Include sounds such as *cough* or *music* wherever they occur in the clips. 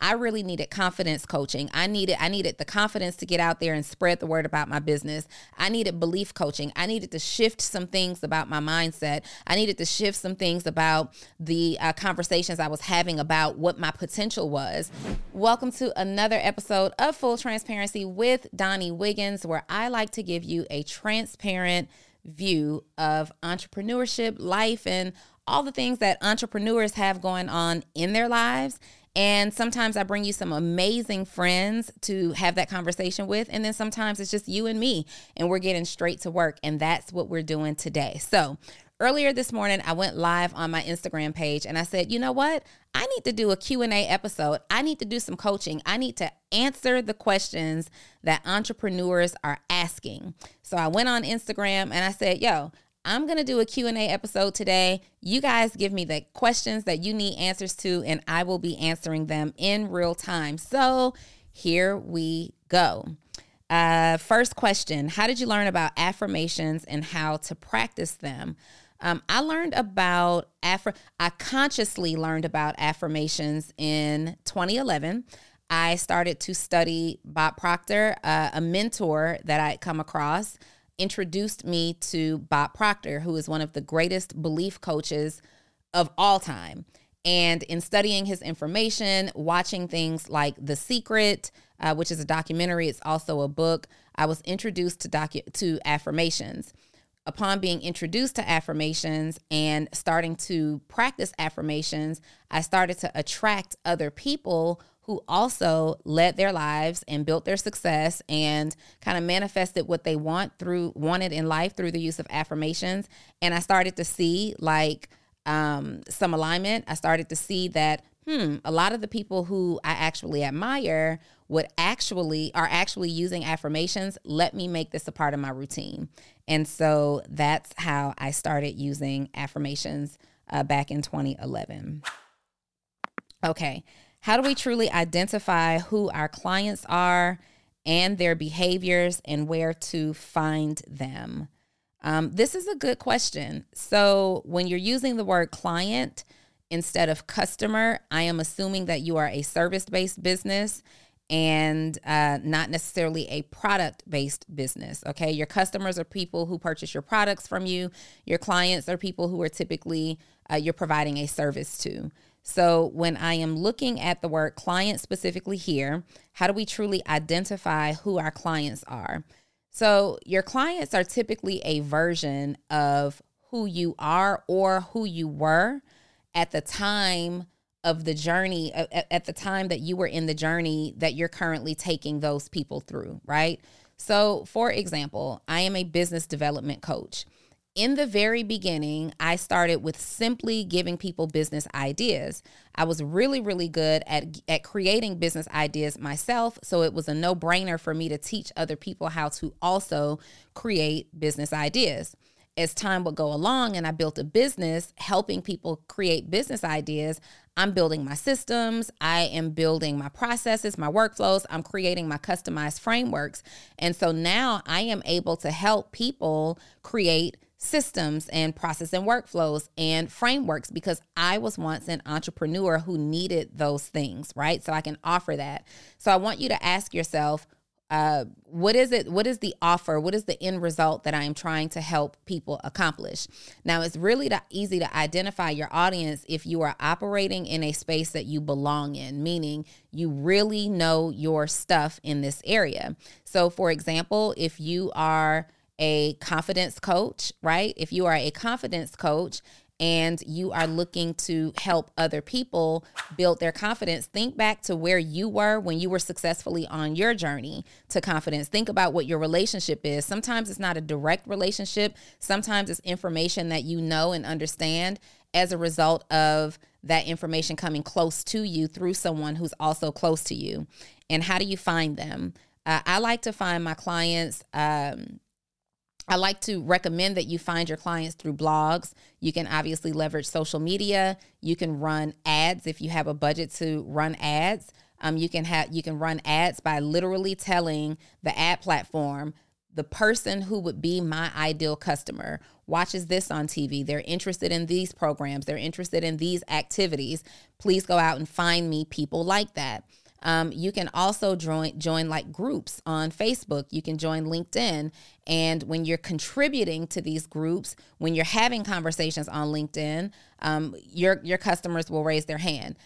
I really needed confidence coaching. I needed I needed the confidence to get out there and spread the word about my business. I needed belief coaching. I needed to shift some things about my mindset. I needed to shift some things about the uh, conversations I was having about what my potential was. Welcome to another episode of Full Transparency with Donni Wiggins, where I like to give you a transparent view of entrepreneurship, life, and all the things that entrepreneurs have going on in their lives and sometimes I bring you some amazing friends to have that conversation with. And then sometimes it's just you and me, and we're getting straight to work. And that's what we're doing today. So, earlier this morning i went live on my instagram page and i said you know what i need to do a q&a episode i need to do some coaching i need to answer the questions that entrepreneurs are asking so i went on instagram and i said yo I'm going to do a Q&A episode today. You guys give me the questions that you need answers to and I will be answering them in real time. So, here we go. Uh, first question How did you learn about affirmations and how to practice them? Um, I learned about affir- I consciously learned about affirmations in 2011. I started to study Bob Proctor, uh, a mentor that I had come across introduced me to Bob Proctor, who is one of the greatest belief coaches of all time. And in studying his information, watching things like The Secret, uh, which is a documentary, it's also a book, I was introduced to docu- to affirmations. Upon being introduced to affirmations and starting to practice affirmations, I started to attract other people who also led their lives and built their success and kind of manifested what they want through wanted in life through the use of affirmations. And i started to see like um, some alignment. I started to see that hmm a lot of the people who i actually admire would actually are actually using affirmations let me make this a part of my routine. And so that's how i started using affirmations uh, back in 2011 okay how do we truly identify who our clients are and their behaviors and where to find them? Um, this is a good question. So, when you're using the word client instead of customer, I am assuming that you are a service based business and uh, not necessarily a product based business. Okay. Your customers are people who purchase your products from you, your clients are people who are typically uh, you're providing a service to. So, when I am looking at the word client specifically here, how do we truly identify who our clients are? So, your clients are typically a version of who you are or who you were at the time of the journey, at, the time that you were in the journey that you're currently taking those people through, right? So, for example, I am a business development coach in the very beginning, I started with simply giving people business ideas. I was really, really good at, at creating business ideas myself. So it was a no brainer for me to teach other people how to also create business ideas. As time would go along and I built a business helping people create business ideas, I'm building my systems, I am building my processes, my workflows, I'm creating my customized frameworks. And so now I am able to help people create systems and process and workflows and frameworks because I was once an entrepreneur who needed those things, right? So I can offer that. So I want you to ask yourself, uh, what is it? What is the offer? What is the end result that I am trying to help people accomplish? Now, it's really to, easy to identify your audience if you are operating in a space that you belong in, meaning you really know your stuff in this area. So, for example, if you are a confidence coach, right? If you are a confidence coach and you are looking to help other people build their confidence, think back to where you were when you were successfully on your journey to confidence. Think about what your relationship is. Sometimes it's not a direct relationship, sometimes it's information that you know and understand as a result of that information coming close to you through someone who's also close to you. And how do you find them? Uh, I like to find my clients. Um, I like to recommend that you find your clients through blogs. You can obviously leverage social media. You can run ads if you have a budget to run ads. Um, you can have you can run ads by literally telling the ad platform the person who would be my ideal customer watches this on TV. They're interested in these programs. They're interested in these activities. Please go out and find me people like that. Um, you can also join join like groups on Facebook. You can join LinkedIn, and when you're contributing to these groups, when you're having conversations on LinkedIn, um, your your customers will raise their hand.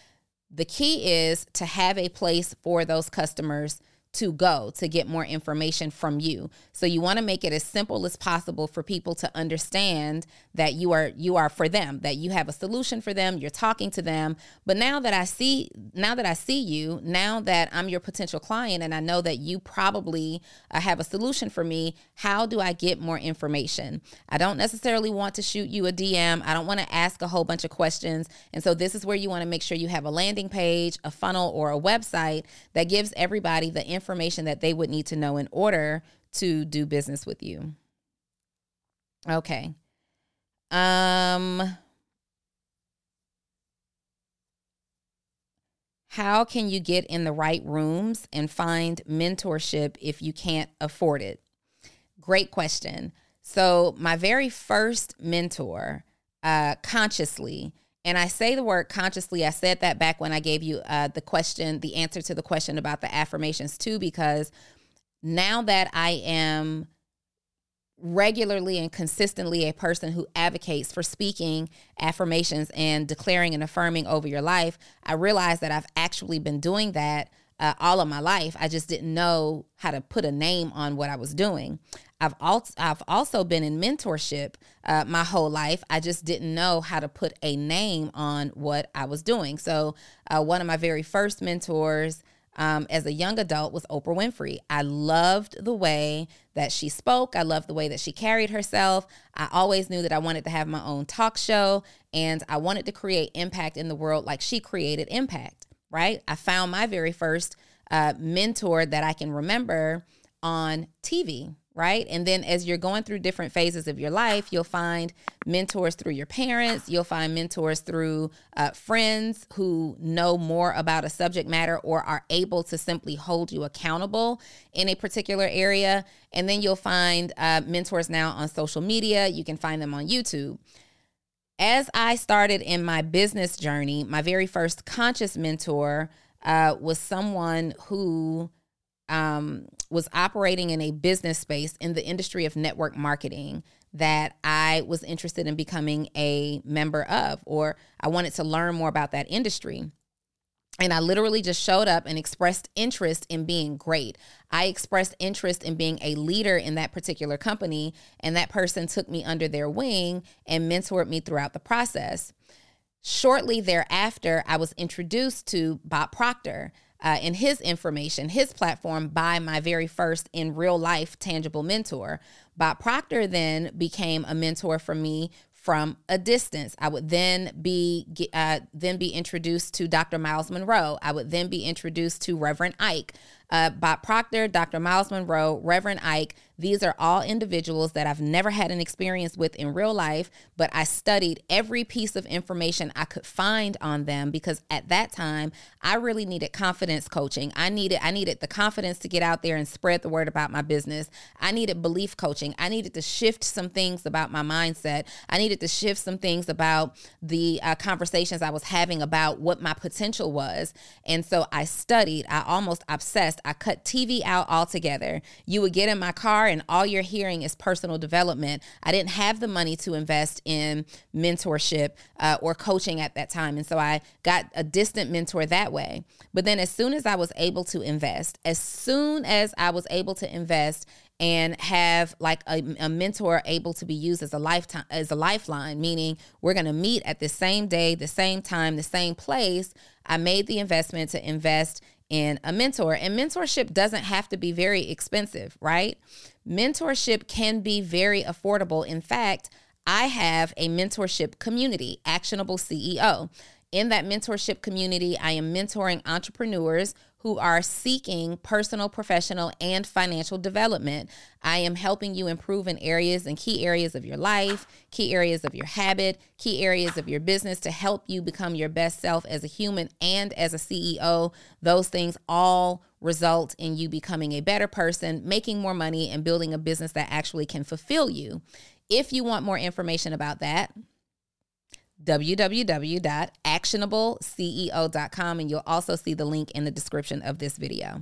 The key is to have a place for those customers to go to get more information from you. So you want to make it as simple as possible for people to understand that you are you are for them, that you have a solution for them, you're talking to them. But now that I see now that I see you, now that I'm your potential client and I know that you probably uh, have a solution for me, how do I get more information? I don't necessarily want to shoot you a DM. I don't want to ask a whole bunch of questions. And so this is where you want to make sure you have a landing page, a funnel or a website that gives everybody the information information that they would need to know in order to do business with you. Okay. Um How can you get in the right rooms and find mentorship if you can't afford it? Great question. So, my very first mentor, uh, consciously, and I say the word consciously. I said that back when I gave you uh, the question, the answer to the question about the affirmations, too, because now that I am regularly and consistently a person who advocates for speaking affirmations and declaring and affirming over your life, I realize that I've actually been doing that uh, all of my life. I just didn't know how to put a name on what I was doing. I've also I've also been in mentorship uh, my whole life. I just didn't know how to put a name on what I was doing. So uh, one of my very first mentors. Um, as a young adult was Oprah Winfrey. I loved the way that she spoke. I loved the way that she carried herself. I always knew that I wanted to have my own talk show and I wanted to create impact in the world like she created impact, right? I found my very first uh, mentor that I can remember on TV, right? And then as you're going through different phases of your life, you'll find mentors through your parents, you'll find mentors through uh, friends who know more about a subject matter or are able to simply hold you accountable in a particular area. And then you'll find uh, mentors now on social media, you can find them on YouTube. As I started in my business journey, my very first conscious mentor uh, was someone who um, was operating in a business space in the industry of network marketing that I was interested in becoming a member of, or I wanted to learn more about that industry. And I literally just showed up and expressed interest in being great. I expressed interest in being a leader in that particular company, and that person took me under their wing and mentored me throughout the process. Shortly thereafter, I was introduced to Bob Proctor uh, and his information, his platform by my very first in real life tangible mentor. Bob Proctor then became a mentor for me from a distance. I would then be uh, then be introduced to Dr. Myles Munroe. I would then be introduced to Reverend Ike uh, Bob Proctor, Dr. Myles Munroe, Reverend Ike. These are all individuals that I've never had an experience with in real life, but I studied every piece of information I could find on them because at that time I really needed confidence coaching. I needed I needed the confidence to get out there and spread the word about my business. I needed belief coaching. I needed to shift some things about my mindset. I needed to shift some things about the uh, conversations I was having about what my potential was. And so I studied. I almost obsessed I cut TV out altogether. You would get in my car and all you're hearing is personal development. I didn't have the money to invest in mentorship uh, or coaching at that time. And so I got a distant mentor that way. But then as soon as I was able to invest, as soon as I was able to invest and have like a, a, mentor able to be used as a lifetime as a lifeline meaning we're going to meet at the same day the same time the same place i made the investment to invest in a mentor. And mentorship doesn't have to be very expensive, right? Mentorship can be very affordable. In fact, I have a mentorship community, Actionable CEO. In that mentorship community, I am mentoring entrepreneurs who are seeking personal, professional, and financial development. I am helping you improve in areas and key areas of your life, key areas of your habit, key areas of your business to help you become your best self as a human and as a CEO. Those things all result in you becoming a better person, making more money, and building a business that actually can fulfill you. If you want more information about that, www.actionableceo.com, and you'll also see the link in the description of this video.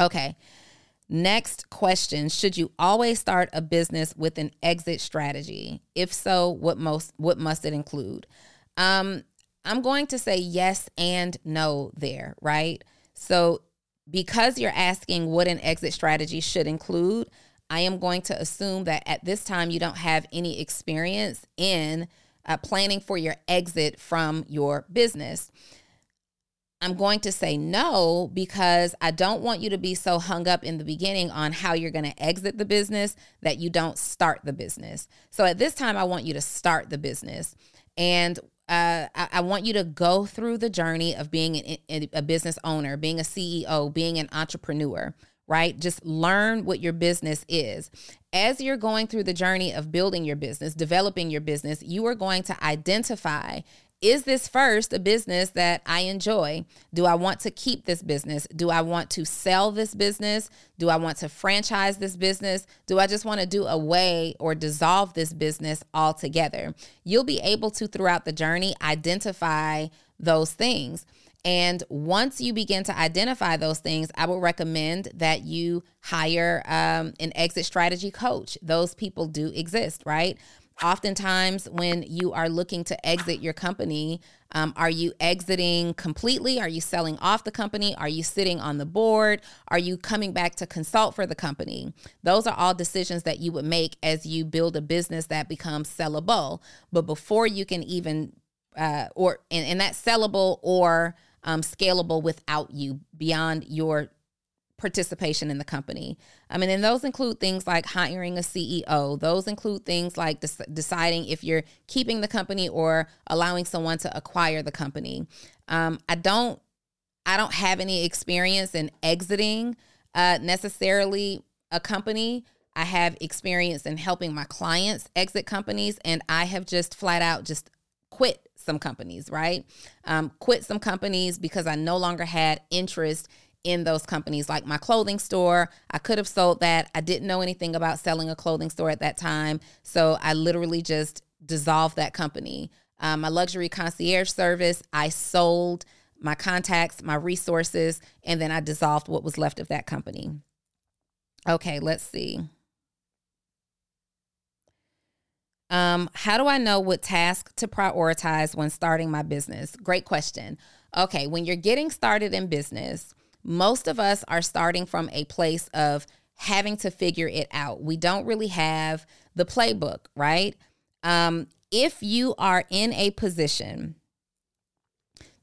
Okay. Next question, should you always start a business with an exit strategy? If so, what most what must it include? Um I'm going to say yes and no there, right? So because you're asking what an exit strategy should include, I am going to assume that at this time you don't have any experience in uh, planning for your exit from your business. I'm going to say no because I don't want you to be so hung up in the beginning on how you're going to exit the business that you don't start the business. So at this time, I want you to start the business. And uh, I, I, want you to go through the journey of being an, a business owner, being a CEO, being an entrepreneur, right? Just learn what your business is. As you're going through the journey of building your business, developing your business, you are going to identify is this first a business that I enjoy? Do I want to keep this business? Do I want to sell this business? Do I want to franchise this business? Do I just want to do away or dissolve this business altogether? You'll be able to, throughout the journey, identify those things. And once you begin to identify those things, I would recommend that you hire um, an exit strategy coach. Those people do exist, right? Oftentimes when you are looking to exit your company um, are you exiting completely? Are you selling off the company? Are you sitting on the board? Are you coming back to consult for the company? Those are all decisions that you would make as you build a business that becomes sellable. But before you can even uh, or and, and that's sellable or um, scalable without you beyond your participation in the company. I mean, and those include things like hiring a CEO. Those include things like des- deciding if you're keeping the company or allowing someone to acquire the company. Um, I don't, I don't have any experience in exiting uh, necessarily a company. I have experience in helping my clients exit companies, and I have just flat out just quit some companies, right? Um, quit some companies because I no longer had interest in those companies, like my clothing store. I could have sold that. I didn't know anything about selling a clothing store at that time. So I literally just dissolved that company. Um, my luxury concierge service, I sold my contacts, my resources, and then I dissolved what was left of that company. Okay, let's see. Um, how do I know what task to prioritize when starting my business? Great question. Okay, when you're getting started in business, most of us are starting from a place of having to figure it out. We don't really have the playbook, right? Um, if you are in a position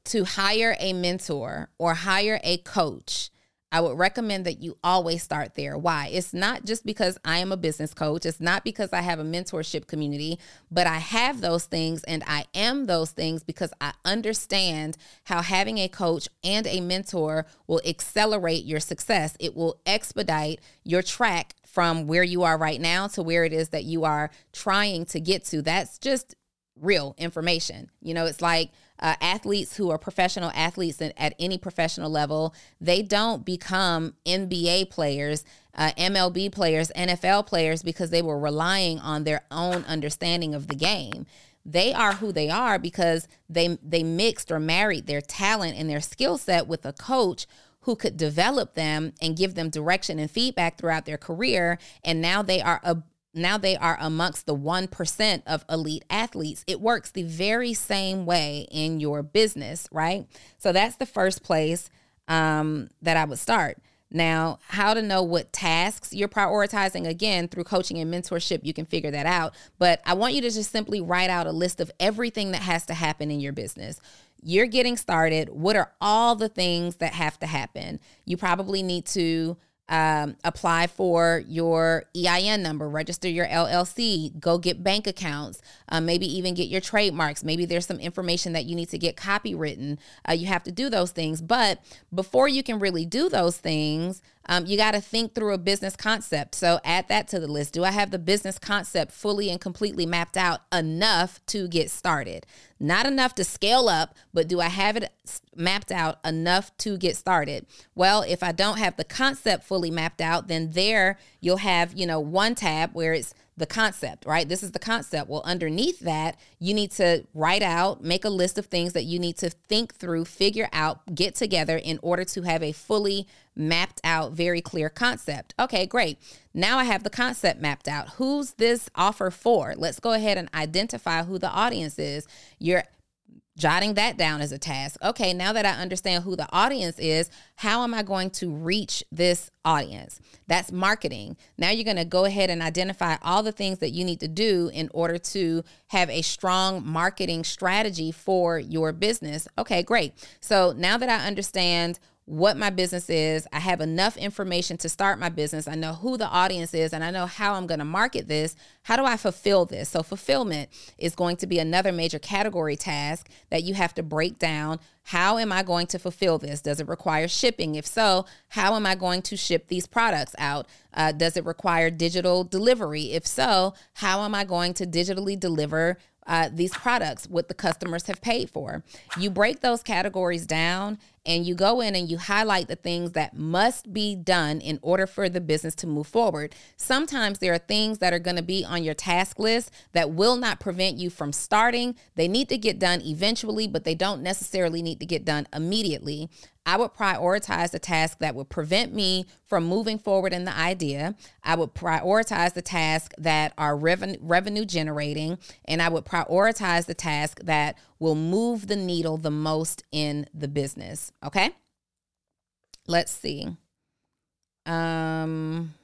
to hire a mentor or hire a coach I would recommend that you always start there. Why? It's not just because I am a business coach, it's not because I have a mentorship community, but I have those things and I am those things because I understand how having a coach and a mentor will accelerate your success. It will expedite your track from where you are right now to where it is that you are trying to get to. That's just real information. You know, it's like uh, athletes who are professional athletes at, at, any professional level, they don't become NBA players, uh, MLB players, NFL players because they were relying on their own understanding of the game. They are who they are because they they mixed or married their talent and their skill set with a coach who could develop them and give them direction and feedback throughout their career and now they are a now they are amongst the 1% of elite athletes. It works the very same way in your business, right? So that's the first place um, that I would start. Now, how to know what tasks you're prioritizing again through coaching and mentorship, you can figure that out. But I want you to just simply write out a list of everything that has to happen in your business. You're getting started. What are all the things that have to happen? You probably need to um, apply for your EIN number, register your LLC, go get bank accounts, uh, maybe even get your trademarks. Maybe there's some information that you need to get copywritten. Uh, you have to do those things. But before you can really do those things, um, you got to think through a business concept. So add that to the list. Do I have the business concept fully and completely mapped out enough to get started? Not enough to scale up, but do I have it mapped out enough to get started? Well, if I don't have the concept fully mapped out, then there you'll have, you know, one tab where it's the concept, right? This is the concept. Well, underneath that, you need to write out, make a list of things that you need to think through, figure out, get together in order to have a fully mapped out, very clear concept. Okay, great. Now I have the concept mapped out. Who's this offer for? Let's go ahead and identify who the audience is. You're jotting that down as a task. Okay, now that I understand who the audience is, how am I going to reach this audience? That's marketing. Now you're going to go ahead and identify all the things that you need to do in order to have a strong marketing strategy for your business. Okay, great. So now that I understand what my business is. I have enough information to start my business. I know who the audience is and I know how I'm going to market this. How do I fulfill this? So, fulfillment is going to be another major category task that you have to break down. How am I going to fulfill this? Does it require shipping? If so, how am I going to ship these products out? Uh, does it require digital delivery? If so, how am I going to digitally deliver uh, these products, what the customers have paid for. You break those categories down and you go in and you highlight the things that must be done in order for the business to move forward. Sometimes there are things that are going to be on your task list that will not prevent you from starting. They need to get done eventually, but they don't necessarily need to get done immediately. I would prioritize the task that would prevent me from moving forward in the idea. I would prioritize the tasks that are revenue, revenue generating, and I would prioritize the task that will move the needle the most in the business. Okay. Let's see. Um,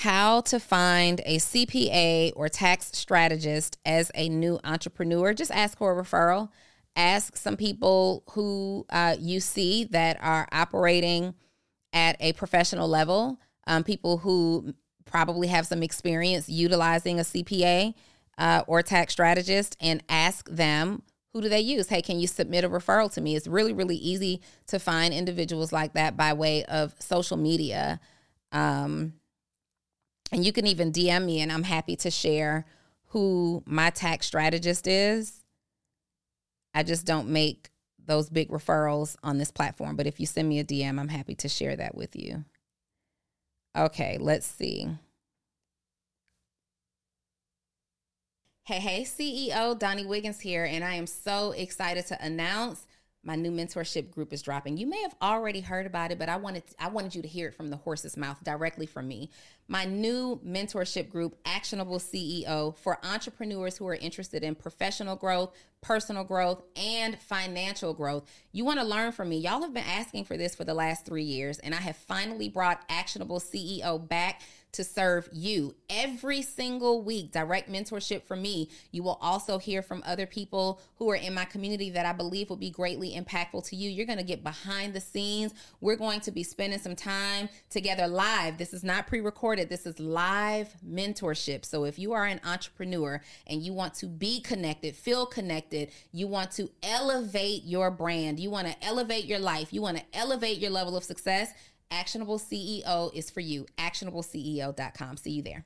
how to find a CPA or tax strategist as a new entrepreneur. Just ask for a referral. Ask some people who uh, you see that are operating at a professional level, um, people who probably have some experience utilizing a CPA uh, or tax strategist, and ask them who do they use? Hey, can you submit a referral to me? It's really, really easy to find individuals like that by way of social media. Um, and you can even DM me, and I'm happy to share who my tax strategist is. I just don't make those big referrals on this platform. But if you send me a DM, I'm happy to share that with you. Okay, let's see. Hey, hey, CEO Donni Wiggins here, and I am so excited to announce my new mentorship group is dropping. You may have already heard about it, but I wanted I wanted you to hear it from the horse's mouth directly from me. My new mentorship group, Actionable CEO, for entrepreneurs who are interested in professional growth, personal growth, and financial growth. You want to learn from me. Y'all have been asking for this for the last 3 years, and I have finally brought Actionable CEO back to serve you every single week. Direct mentorship from me. You will also hear from other people who are in my community that I believe will be greatly impactful to you. You're going to get behind the scenes. We're going to be spending some time together live. This is not pre recorded, this is live mentorship. So if you are an entrepreneur and you want to be connected, feel connected, you want to elevate your brand, you want to elevate your life, you want to elevate your level of success Actionable CEO is for you. ActionableCEO.com. See you there.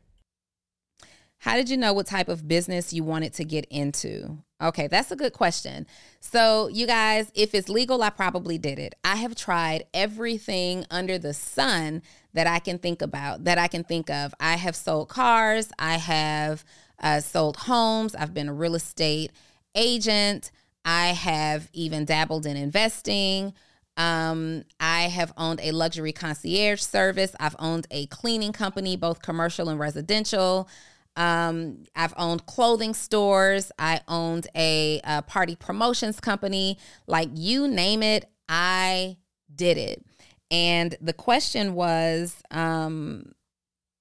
How did you know what type of business you wanted to get into? Okay, that's a good question. So, you guys, if it's legal, I probably did it. I have tried everything under the sun that I can think about, that I can think of. I have sold cars, I have uh, sold homes, I've been a real estate agent, I have even dabbled in investing. Um, I have owned a luxury concierge service. I've owned a cleaning company, both commercial and residential. Um, I've owned clothing stores. I owned a, a party promotions company. Like you name it, I did it. And the question was, um,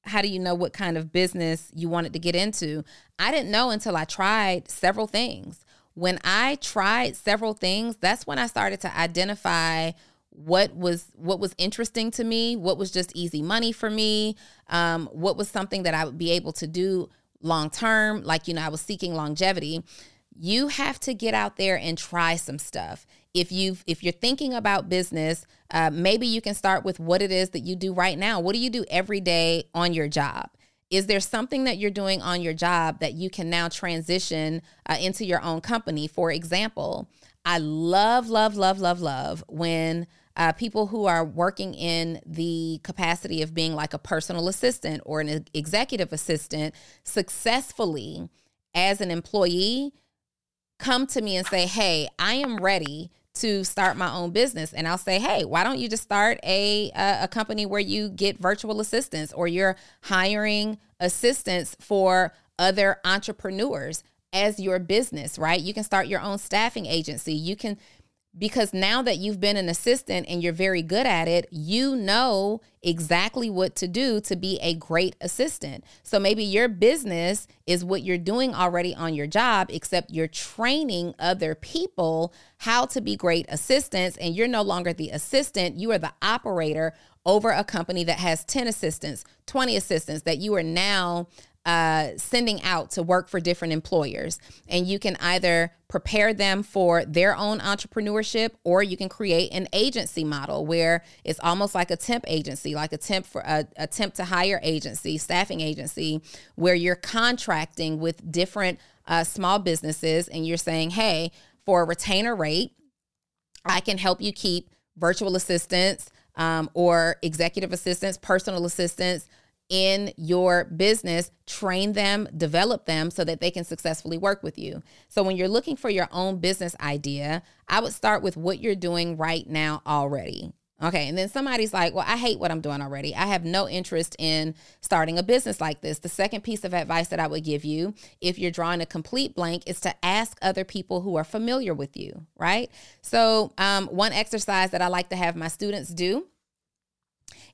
how do you know what kind of business you wanted to get into? I didn't know until I tried several things. When I tried several things, that's when I started to identify what was what was interesting to me, what was just easy money for me, um, what was something that I would be able to do long term. Like you know, I was seeking longevity. You have to get out there and try some stuff. If you if you're thinking about business, uh, maybe you can start with what it is that you do right now. What do you do every day on your job? Is there something that you're doing on your job that you can now transition uh, into your own company? For example, I love, love, love, love, love when uh, people who are working in the capacity of being like a personal assistant or an executive assistant successfully as an employee come to me and say, Hey, I am ready to start my own business and I'll say, "Hey, why don't you just start a a, a company where you get virtual assistants or you're hiring assistants for other entrepreneurs as your business, right? You can start your own staffing agency. You can because now that you've been an assistant and you're very good at it, you know exactly what to do to be a great assistant. So maybe your business is what you're doing already on your job, except you're training other people how to be great assistants, and you're no longer the assistant, you are the operator over a company that has 10 assistants, 20 assistants that you are now uh, sending out to work for different employers. And you can either prepare them for their own entrepreneurship or you can create an agency model where it's almost like a temp agency, like a temp for a, a temp to hire agency, staffing agency, where you're contracting with different uh, small businesses and you're saying, hey, for a retainer rate, I can help you keep virtual assistants um, or executive assistants, personal assistants, in your business, train them, develop them so that they can successfully work with you. So, when you're looking for your own business idea, I would start with what you're doing right now already. Okay, and then somebody's like, Well, I hate what I'm doing already. I have no interest in starting a business like this. The second piece of advice that I would give you, if you're drawing a complete blank, is to ask other people who are familiar with you, right? So, um, one exercise that I like to have my students do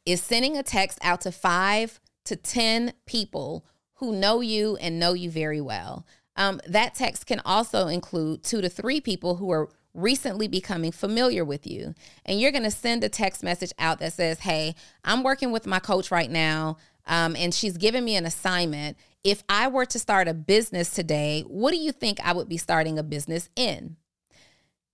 is sending a text out to five to 10 people who know you and know you very well. Um, that text can also include two to three people who are recently becoming familiar with you. And you're going to send a text message out that says, Hey, I'm working with my coach right now, um, and she's giving me an assignment. If I were to start a business today, what do you think I would be starting a business in?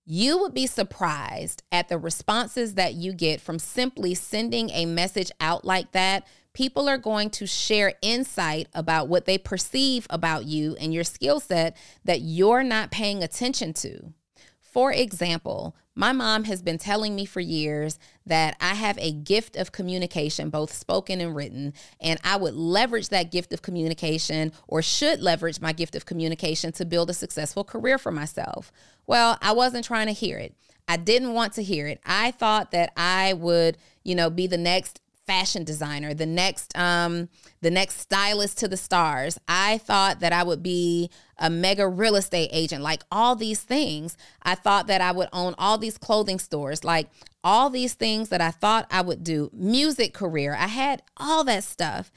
You would be surprised at the responses that you get from simply sending a message out like that people are going to share insight about what they perceive about you and your skill set that you're not paying attention to. For example, my mom has been telling me for years that I have a gift of communication, both spoken and written, and I would leverage that gift of communication or should leverage my gift of communication to build a successful career for myself. Well, I wasn't trying to hear it. I didn't want to hear it. I thought that I would, you know, be the next fashion designer, the next um the next stylist to the stars. I thought that I would be a mega real estate agent, like all these things. I thought that I would own all these clothing stores, like all these things that I thought I would do. Music career. I had all that stuff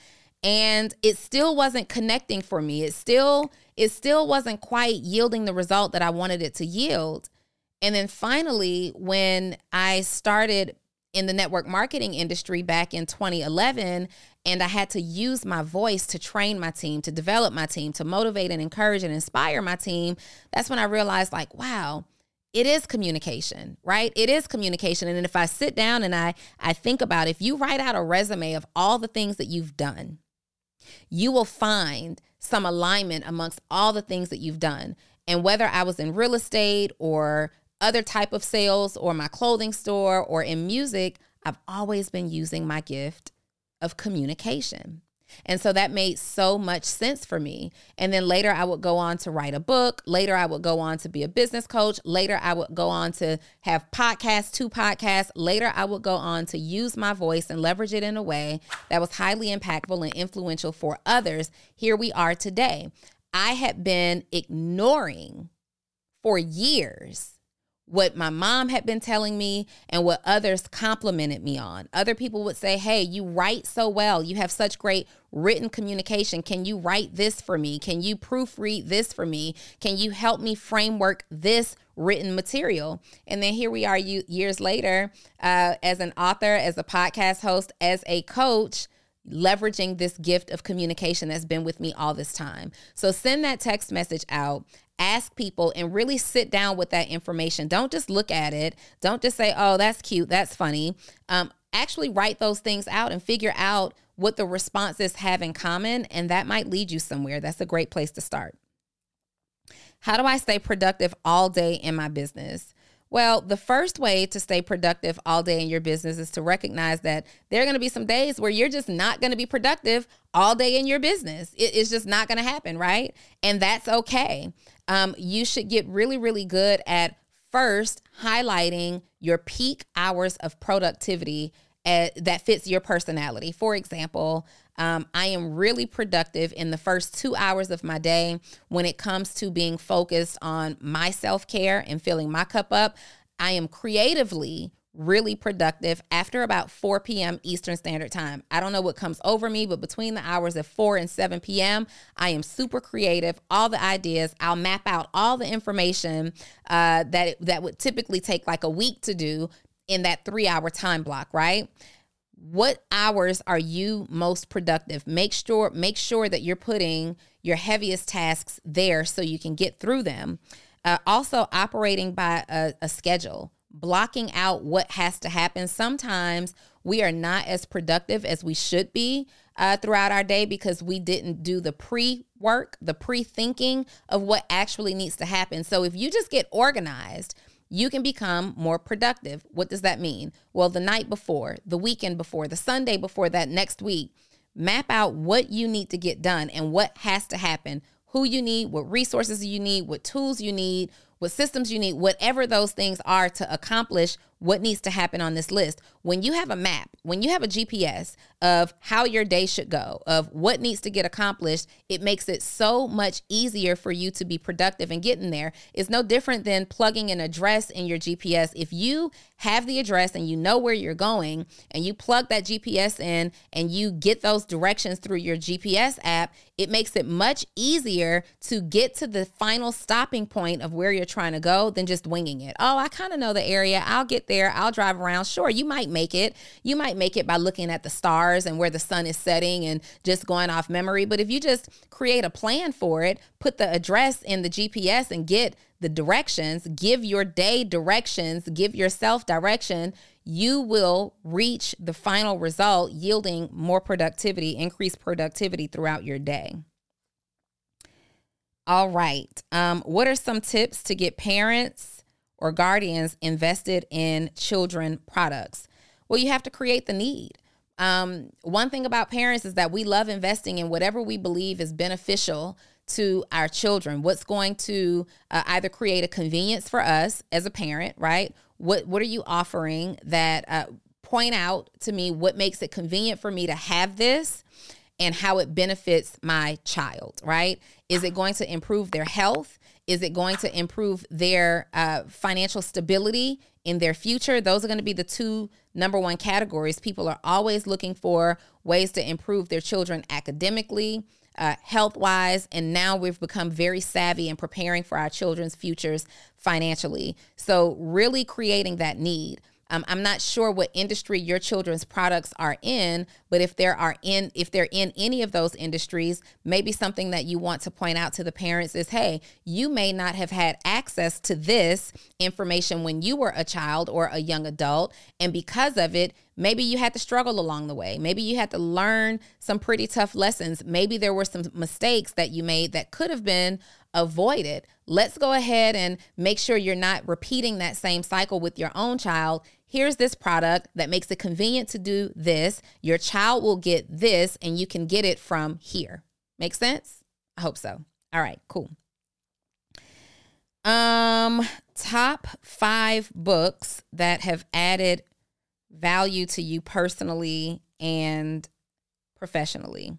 and it still wasn't connecting for me. It still it still wasn't quite yielding the result that I wanted it to yield. And then finally when I started in the network marketing industry back in 2011 and I had to use my voice to train my team, to develop my team, to motivate and encourage and inspire my team, that's when I realized like, wow, it is communication, right? It is communication. And if I sit down and I I think about if you write out a resume of all the things that you've done, you will find some alignment amongst all the things that you've done. And whether I was in real estate or other type of sales or my clothing store or in music, I've always been using my gift of communication. And so that made so much sense for me. And then later I would go on to write a book. Later I would go on to be a business coach. Later I would go on to have podcasts, two podcasts. Later I would go on to use my voice and leverage it in a way that was highly impactful and influential for others. Here we are today. I had been ignoring for years what my mom had been telling me and what others complimented me on. Other people would say, Hey, you write so well. You have such great written communication. Can you write this for me? Can you proofread this for me? Can you help me framework this written material? And then here we are years later uh, as an author, as a podcast host, as a coach leveraging this gift of communication that's been with me all this time. So send that text message out ask people and really sit down with that information. Don't just look at it. Don't just say, oh, that's cute, that's funny. Um, actually write those things out and figure out what the responses have in common, and that might lead you somewhere. That's a great place to start. How do I stay productive all day in my business? Well, the first way to stay productive all day in your business is to recognize that there are going to be some days where you're just not going to be productive all day in your business. it's just not going to happen, right? And that's okay um, you should get really, really good at first highlighting your peak hours of productivity at, that fits your personality. For example, um, I am really productive in the first two hours of my day when it comes to being focused on my self care and filling my cup up. I am creatively really productive after about 4 p.m. Eastern Standard Time. I don't know what comes over me, but between the hours of 4 and 7 p.m., I am super creative. All the ideas, I'll map out all the information uh, that that would typically take like a week to do in that three hour time block, right? What hours are you most productive? Make sure make sure that you're putting your heaviest tasks there so you can get through them. Uh, also, operating by a, a schedule blocking out what has to happen. Sometimes we are not as productive as we should be uh, throughout our day because we didn't do the pre work, the pre thinking of what actually needs to happen. So if you just get organized, you can become more productive. What does that mean? Well, the night before, the weekend before, the Sunday before that next week, map out what you need to get done and what has to happen, who you need, what resources you need, what tools you need, what systems you need, whatever those things are to accomplish what needs to happen on this list. When you have a map, when you have a GPS of how your day should go, of what needs to get accomplished, it makes it so much easier for you to be productive and getting there. It's no different than plugging an address in your GPS. If you have the address and you know where you're going and you plug that GPS in and you get those directions through your GPS app, it makes it much easier to get to the final stopping point of where you're trying to go than just winging it. Oh, I kind of know the area. I'll get there. I'll drive around. Sure, you might make it. You might make it by looking at the stars and where the sun is setting and just going off memory. But if you just create a plan for it, put the address in the GPS and get the directions, give your day directions, give yourself direction, you will reach the final result, yielding more productivity, increased productivity throughout your day. All right. Um, what are some tips to get parents or guardians invested in children products? Well, you have to create the need. Um, one thing about parents is that we love investing in whatever we believe is beneficial to our children. What's going to uh, either create a convenience for us as a parent, right? What What are you offering that uh, point out to me what makes it convenient for me to have this? and how it benefits my child, right? Is it going to improve their health? Is it going to improve their uh, financial stability in their future? Those are going to be the two number one categories. People are always looking for ways to improve their children academically, uh, health wise, and now we've become very savvy in preparing for our children's futures financially. So, really creating that need. Um, I'm not sure what industry your children's products are in, but if there are in if they're in any of those industries, maybe something that you want to point out to the parents is, hey, you may not have had access to this information when you were a child or a young adult, and because of it, maybe you had to struggle along the way. Maybe you had to learn some pretty tough lessons. Maybe there were some mistakes that you made that could have been avoided. Let's go ahead and make sure you're not repeating that same cycle with your own child. Here's this product that makes it convenient to do this. Your child will get this, and you can get it from here. Make sense? I hope so. All right, cool. Um, top five books that have added value to you personally and professionally.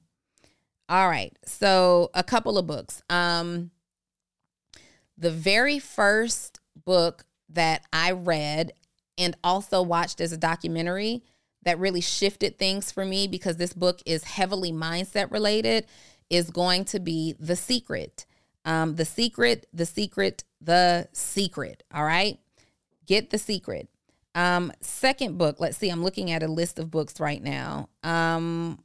All right, so a couple of books. Um, the very first book that I read and also watched as a documentary that really shifted things for me because this book is heavily mindset related is going to be The Secret. Um, the Secret, The Secret, The Secret. All right. Get The Secret. Um, second book, let's see, I'm looking at a list of books right now. Um,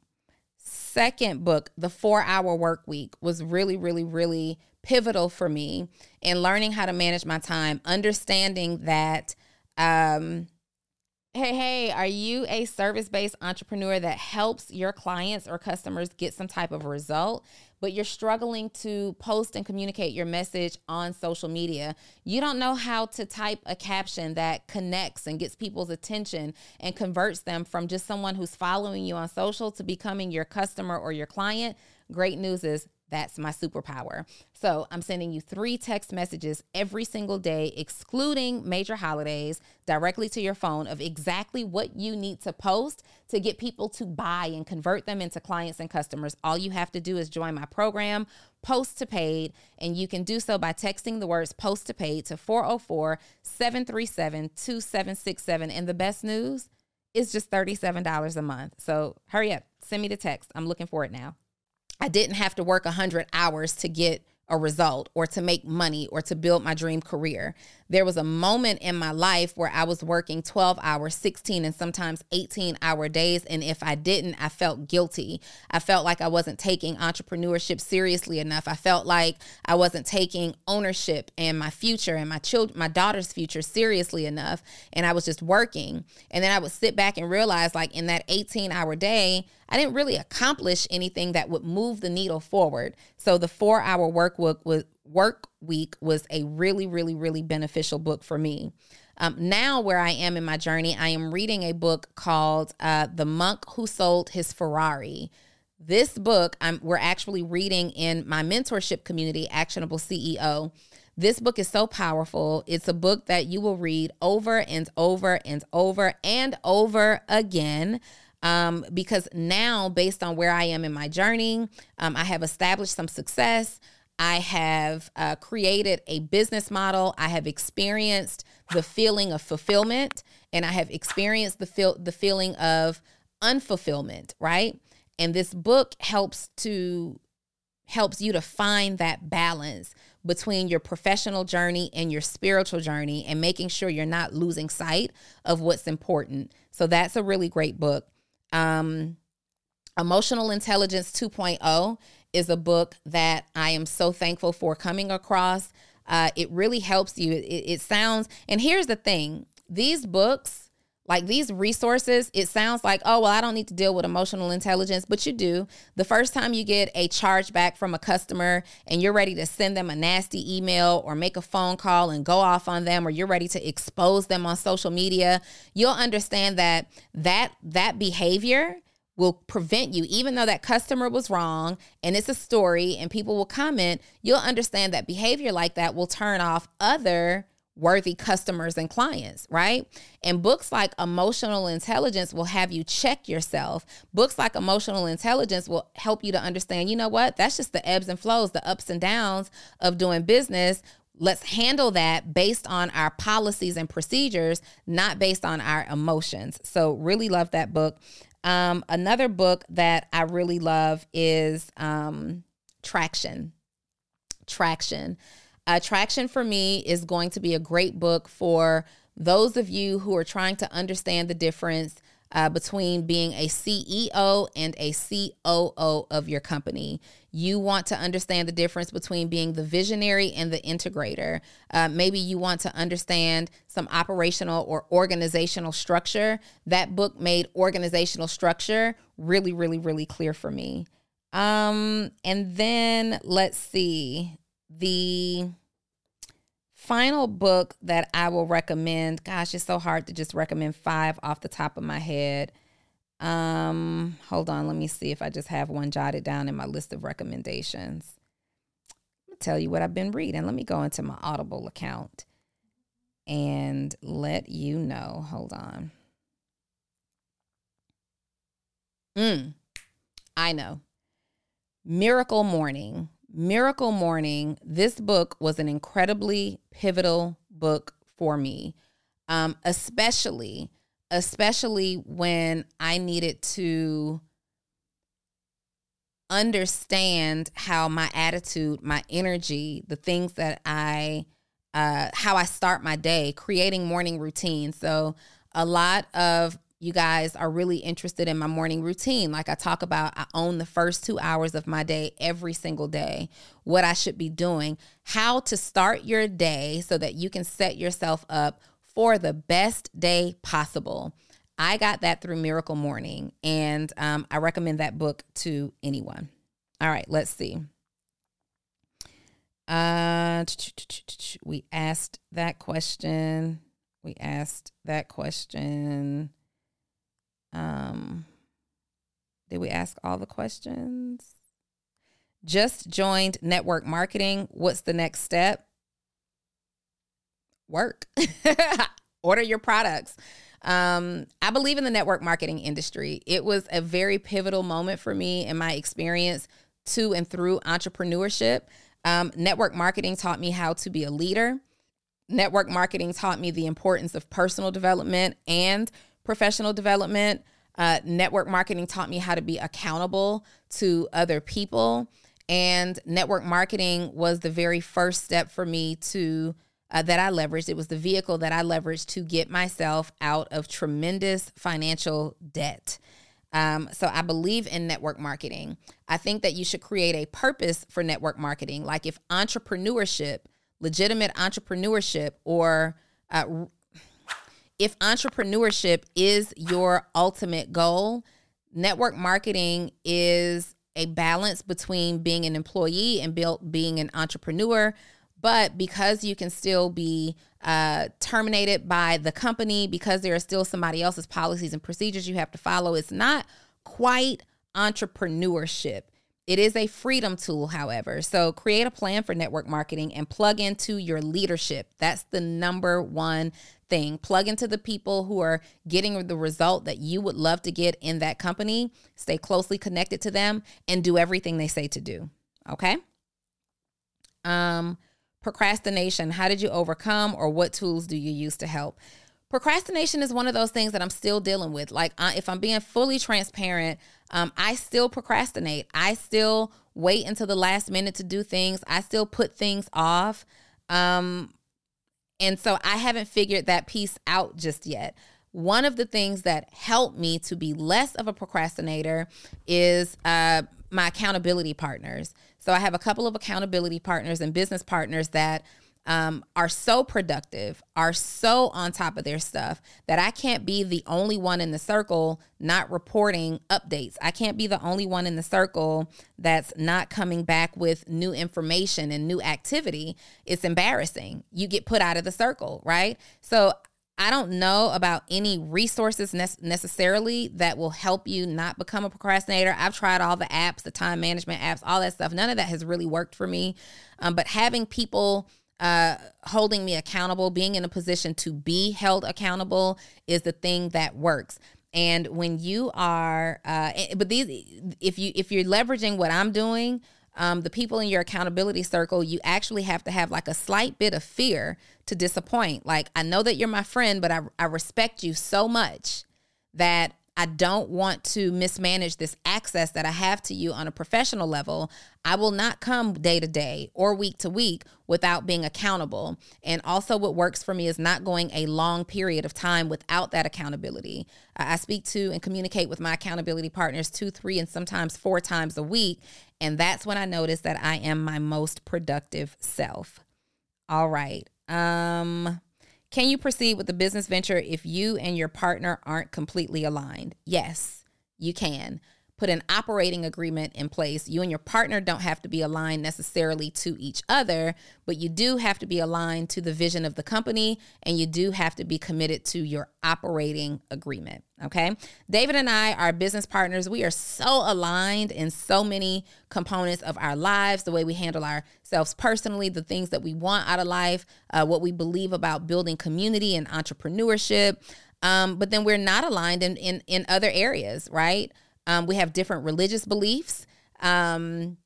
second book, The Four Hour Work Week, was really, really, really pivotal for me in learning how to manage my time, understanding that um hey hey are you a service-based entrepreneur that helps your clients or customers get some type of result but you're struggling to post and communicate your message on social media. You don't know how to type a caption that connects and gets people's attention and converts them from just someone who's following you on social to becoming your customer or your client great news is that's my superpower. So I'm sending you three text messages every single day, excluding major holidays, directly to your phone of exactly what you need to post to get people to buy and convert them into clients and customers. All you have to do is join my program, Post to Paid, and you can do so by texting the words Post to Paid to 404 737 2767. And the best news is just $37 a month. So hurry up, send me the text. I'm looking for it now. I didn't have to work 100 hours to get a result or to make money or to build my dream career. There was a moment in my life where I was working 12 hour, 16, and sometimes 18 hour days. And if I didn't, I felt guilty. I felt like I wasn't taking entrepreneurship seriously enough. I felt like I wasn't taking ownership and my future and my children, my daughter's future seriously enough. And I was just working. And then I would sit back and realize, like, in that 18 hour day, I didn't really accomplish anything that would move the needle forward. So the four hour work week was work week was a really, really, really beneficial book for me. Um, now, where I am in my journey, I am reading a book called uh, "The Monk Who Sold His Ferrari." This book, I'm, we're actually reading in my mentorship community, Actionable CEO. This book is so powerful. It's a book that you will read over and over and over and over again um, because now, based on where I am in my journey, um, I have established some success. I have uh, created a business model. I have experienced the feeling of fulfillment, and I have experienced the feel the feeling of unfulfillment. Right, and this book helps to helps you to find that balance between your professional journey and your spiritual journey and making sure you're not losing sight of what's important. So that's a really great book. Um, Emotional Intelligence 2.0 is a book that I am so thankful for coming across. Uh, it really helps you. It, it sounds, and here's the thing these books, like these resources, it sounds like, oh, well, I don't need to deal with emotional intelligence, but you do. The first time you get a charge back from a customer and you're ready to send them a nasty email or make a phone call and go off on them or you're ready to expose them on social media, you'll understand that that that behavior will prevent you even though that customer was wrong and it's a story and people will comment, you'll understand that behavior like that will turn off other worthy customers and clients, right? And books like Emotional Intelligence will have you check yourself. Books like Emotional Intelligence will help you to understand, you know what? That's just the ebbs and flows, the ups and downs of doing business. Let's handle that based on our policies and procedures, not based on our emotions. So, really love that book. Um, another book that I really love is um, Traction. Traction. Attraction for me is going to be a great book for those of you who are trying to understand the difference uh, between being a CEO and a COO of your company. You want to understand the difference between being the visionary and the integrator. Uh, maybe you want to understand some operational or organizational structure. That book made organizational structure really, really, really clear for me. Um, and then let's see the final book that I will recommend. Gosh, it's so hard to just recommend five off the top of my head. Um, hold on, let me see if I just have one jotted down in my list of recommendations. I'll tell you what I've been reading. Let me go into my Audible account and let you know. Hold on. Mm, I know. Miracle Morning Miracle Morning, this book was an incredibly pivotal book for me, um, especially, especially when I needed to understand how my attitude, my energy, the things that I, uh, how I start my day, creating morning routines. So, a lot of you guys are really interested in my morning routine. Like I talk about, I own the first two hours of my day every single day, what I should be doing, how to start your day so that you can set yourself up for the best day possible. I got that through Miracle Morning, and um, I recommend that book to anyone. All right, let's see. Uh, we asked that question. We asked that question. Um, did we ask all the questions? Just joined network marketing. What's the next step? Work. *laughs* Order your products. Um, I believe in the network marketing industry. It was a very pivotal moment for me in my experience to and through entrepreneurship. Um, network marketing taught me how to be a leader. Network marketing taught me the importance of personal development and professional development. Uh, network marketing taught me how to be accountable to other people. And network marketing was the very first step for me to uh, that I leveraged. It was the vehicle that I leveraged to get myself out of tremendous financial debt. Um, so I believe in network marketing. I think that you should create a purpose for network marketing. Like if entrepreneurship, legitimate entrepreneurship, or uh, if entrepreneurship is your ultimate goal, network marketing is a balance between being an employee and built being an entrepreneur. But because you can still be uh, terminated by the company, because there are still somebody else's policies and procedures you have to follow, it's not quite entrepreneurship. It is a freedom tool, however. So create a plan for network marketing and plug into your leadership. That's the number one thing. Plug into the people who are getting the result that you would love to get in that company. Stay closely connected to them and do everything they say to do. Okay? Um procrastination, how did you overcome or what tools do you use to help? Procrastination is one of those things that I'm still dealing with. Like, uh, if I'm being fully transparent, um, I still procrastinate. I still wait until the last minute to do things. I still put things off. Um, and so I haven't figured that piece out just yet. One of the things that helped me to be less of a procrastinator is uh, my accountability partners. So I have a couple of accountability partners and business partners that um, are so productive, are so on top of their stuff that I can't be the only one in the circle not reporting updates. I can't be the only one in the circle that's not coming back with new information and new activity. It's embarrassing. You get put out of the circle, right? So I don't know about any resources ne- necessarily that will help you not become a procrastinator. I've tried all the apps, the time management apps, all that stuff. None of that has really worked for me. Um, but having people uh, holding me accountable, being in a position to be held accountable is the thing that works. And when you are, uh, but these, if you if you're leveraging what I'm doing, um, the people in your accountability circle, you actually have to have like a slight bit of fear to disappoint. Like I know that you're my friend, but I I respect you so much that I don't want to mismanage this access that I have to you on a professional level. I will not come day to day or week to week without being accountable. And also, what works for me is not going a long period of time without that accountability. I speak to and communicate with my accountability partners two, three, and sometimes four times a week. And that's when I notice that I am my most productive self. All right. Um, can you proceed with the business venture if you and your partner aren't completely aligned? Yes, you can. Put an operating agreement in place. You and your partner don't have to be aligned necessarily to each other, but you do have to be aligned to the vision of the company and you do have to be committed to your operating agreement. Okay. David and I are business partners. We are so aligned in so many components of our lives the way we handle ourselves personally, the things that we want out of life, uh, what we believe about building community and entrepreneurship. Um, but then we're not aligned in, in, in other areas, right? Um, we have different religious beliefs. Um,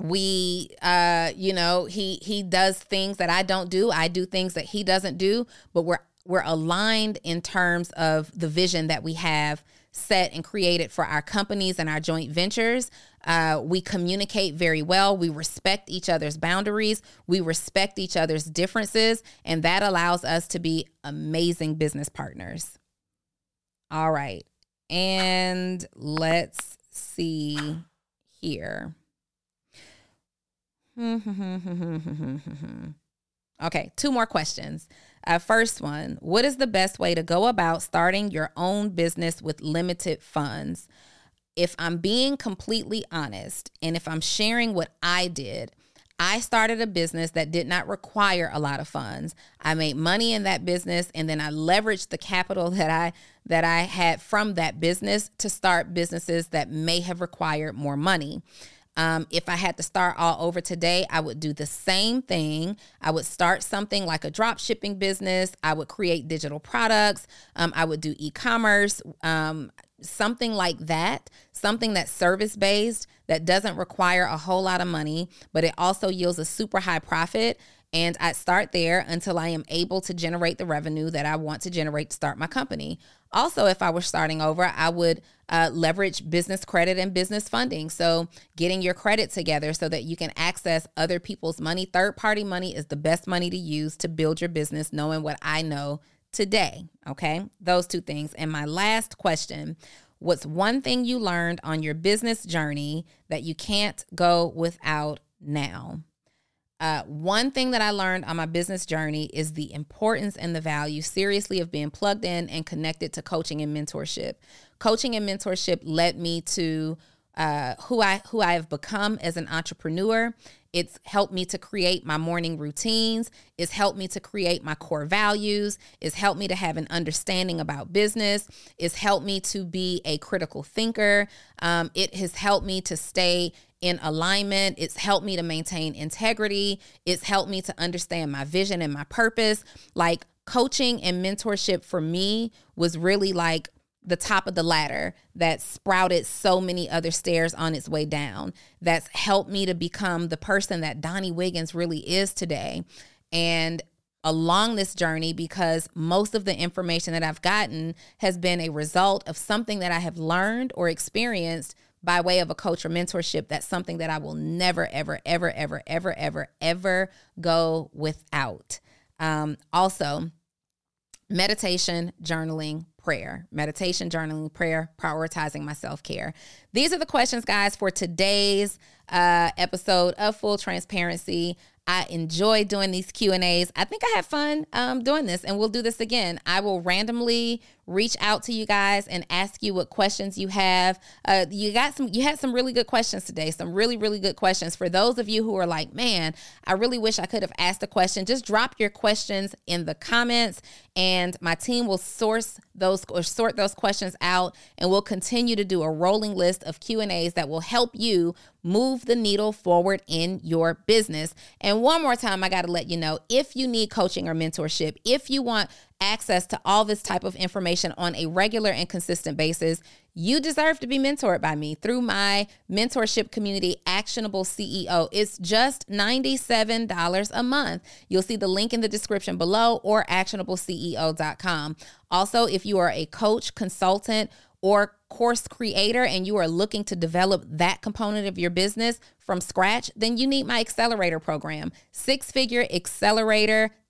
we uh you know he he does things that i don't do i do things that he doesn't do but we're we're aligned in terms of the vision that we have set and created for our companies and our joint ventures. Uh, we communicate very well. We respect each other's boundaries. We respect each other's differences. And that allows us to be amazing business partners. All right. And let's see here. *laughs* okay, two more questions. Uh, first one What is the best way to go about starting your own business with limited funds? If I'm being completely honest, and if I'm sharing what I did, I started a business that did not require a lot of funds. I made money in that business and then I leveraged the capital *laughs* that I that I had from that business to start businesses that may have required more money. Um, if I had to start all over today, I would do the same thing. I would start something like a drop shipping business. I would create digital products. Um, I would do e commerce, um, something like that, something that's service based that doesn't require a whole lot of money, but it also yields a super high profit. And I'd start there until I am able to generate the revenue that I want to generate to start my company. Also, if I were starting over, I would uh, leverage business credit and business funding. So, getting your credit together so that you can access other people's money. Third party money is the best money to use to build your business, knowing what I know today. Okay, those two things. And my last question What's one thing you learned on your business journey that you can't go without now? Uh, one thing that I learned on my business journey is the importance and the value, seriously, of being plugged in and connected to coaching and mentorship. Coaching and mentorship led me to uh, who I who I have become as an entrepreneur. It's helped me to create my morning routines. It's helped me to create my core values. It's helped me to have an understanding about business. It's helped me to be a critical thinker. Um, it has helped me to stay in alignment. It's helped me to maintain integrity. It's helped me to understand my vision and my purpose. Like coaching and mentorship for me was really like the top of the ladder that sprouted so many other stairs on its way down. That's helped me to become the person that Donni Wiggins really is today. And along this journey, because most of the information that I've gotten has been a result of something that I have learned or experienced by way of a coach or mentorship, that's something that I will never, ever, ever, ever, ever, ever, ever go without. Um, also, meditation, journaling, prayer. Meditation, journaling, prayer, prioritizing my self care. These are the questions, guys, for today's uh, episode of Full Transparency. I enjoy doing these Q and A's. I think I had fun um, doing this, and we'll do this again. I will randomly reach out to you guys and ask you what questions you have. Uh, you got some, you had some really good questions today. Some really, really good questions. For those of you who are like, man, I really wish I could have asked a question. Just drop your questions in the comments, and my team will source those or sort those questions out, and we'll continue to do a rolling list of Q and A's that will help you move the needle forward in your business. And one more time, I got to let you know if you need coaching or mentorship, if you want access to all this type of information on a regular and consistent basis, you deserve to be mentored by me through my mentorship community, Actionable CEO. It's just $97 a month. You'll see the link in the description below or actionableceo.com. Also, if you are a coach, consultant, or course creator and you are looking to develop that component of your business from scratch, then you need my accelerator program, Six Figure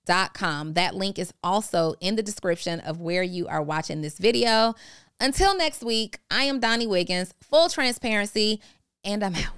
Accelerator.com. That link is also in the description of where you are watching this video. Until next week, I am Donni Wiggins, full transparency, and I'm out.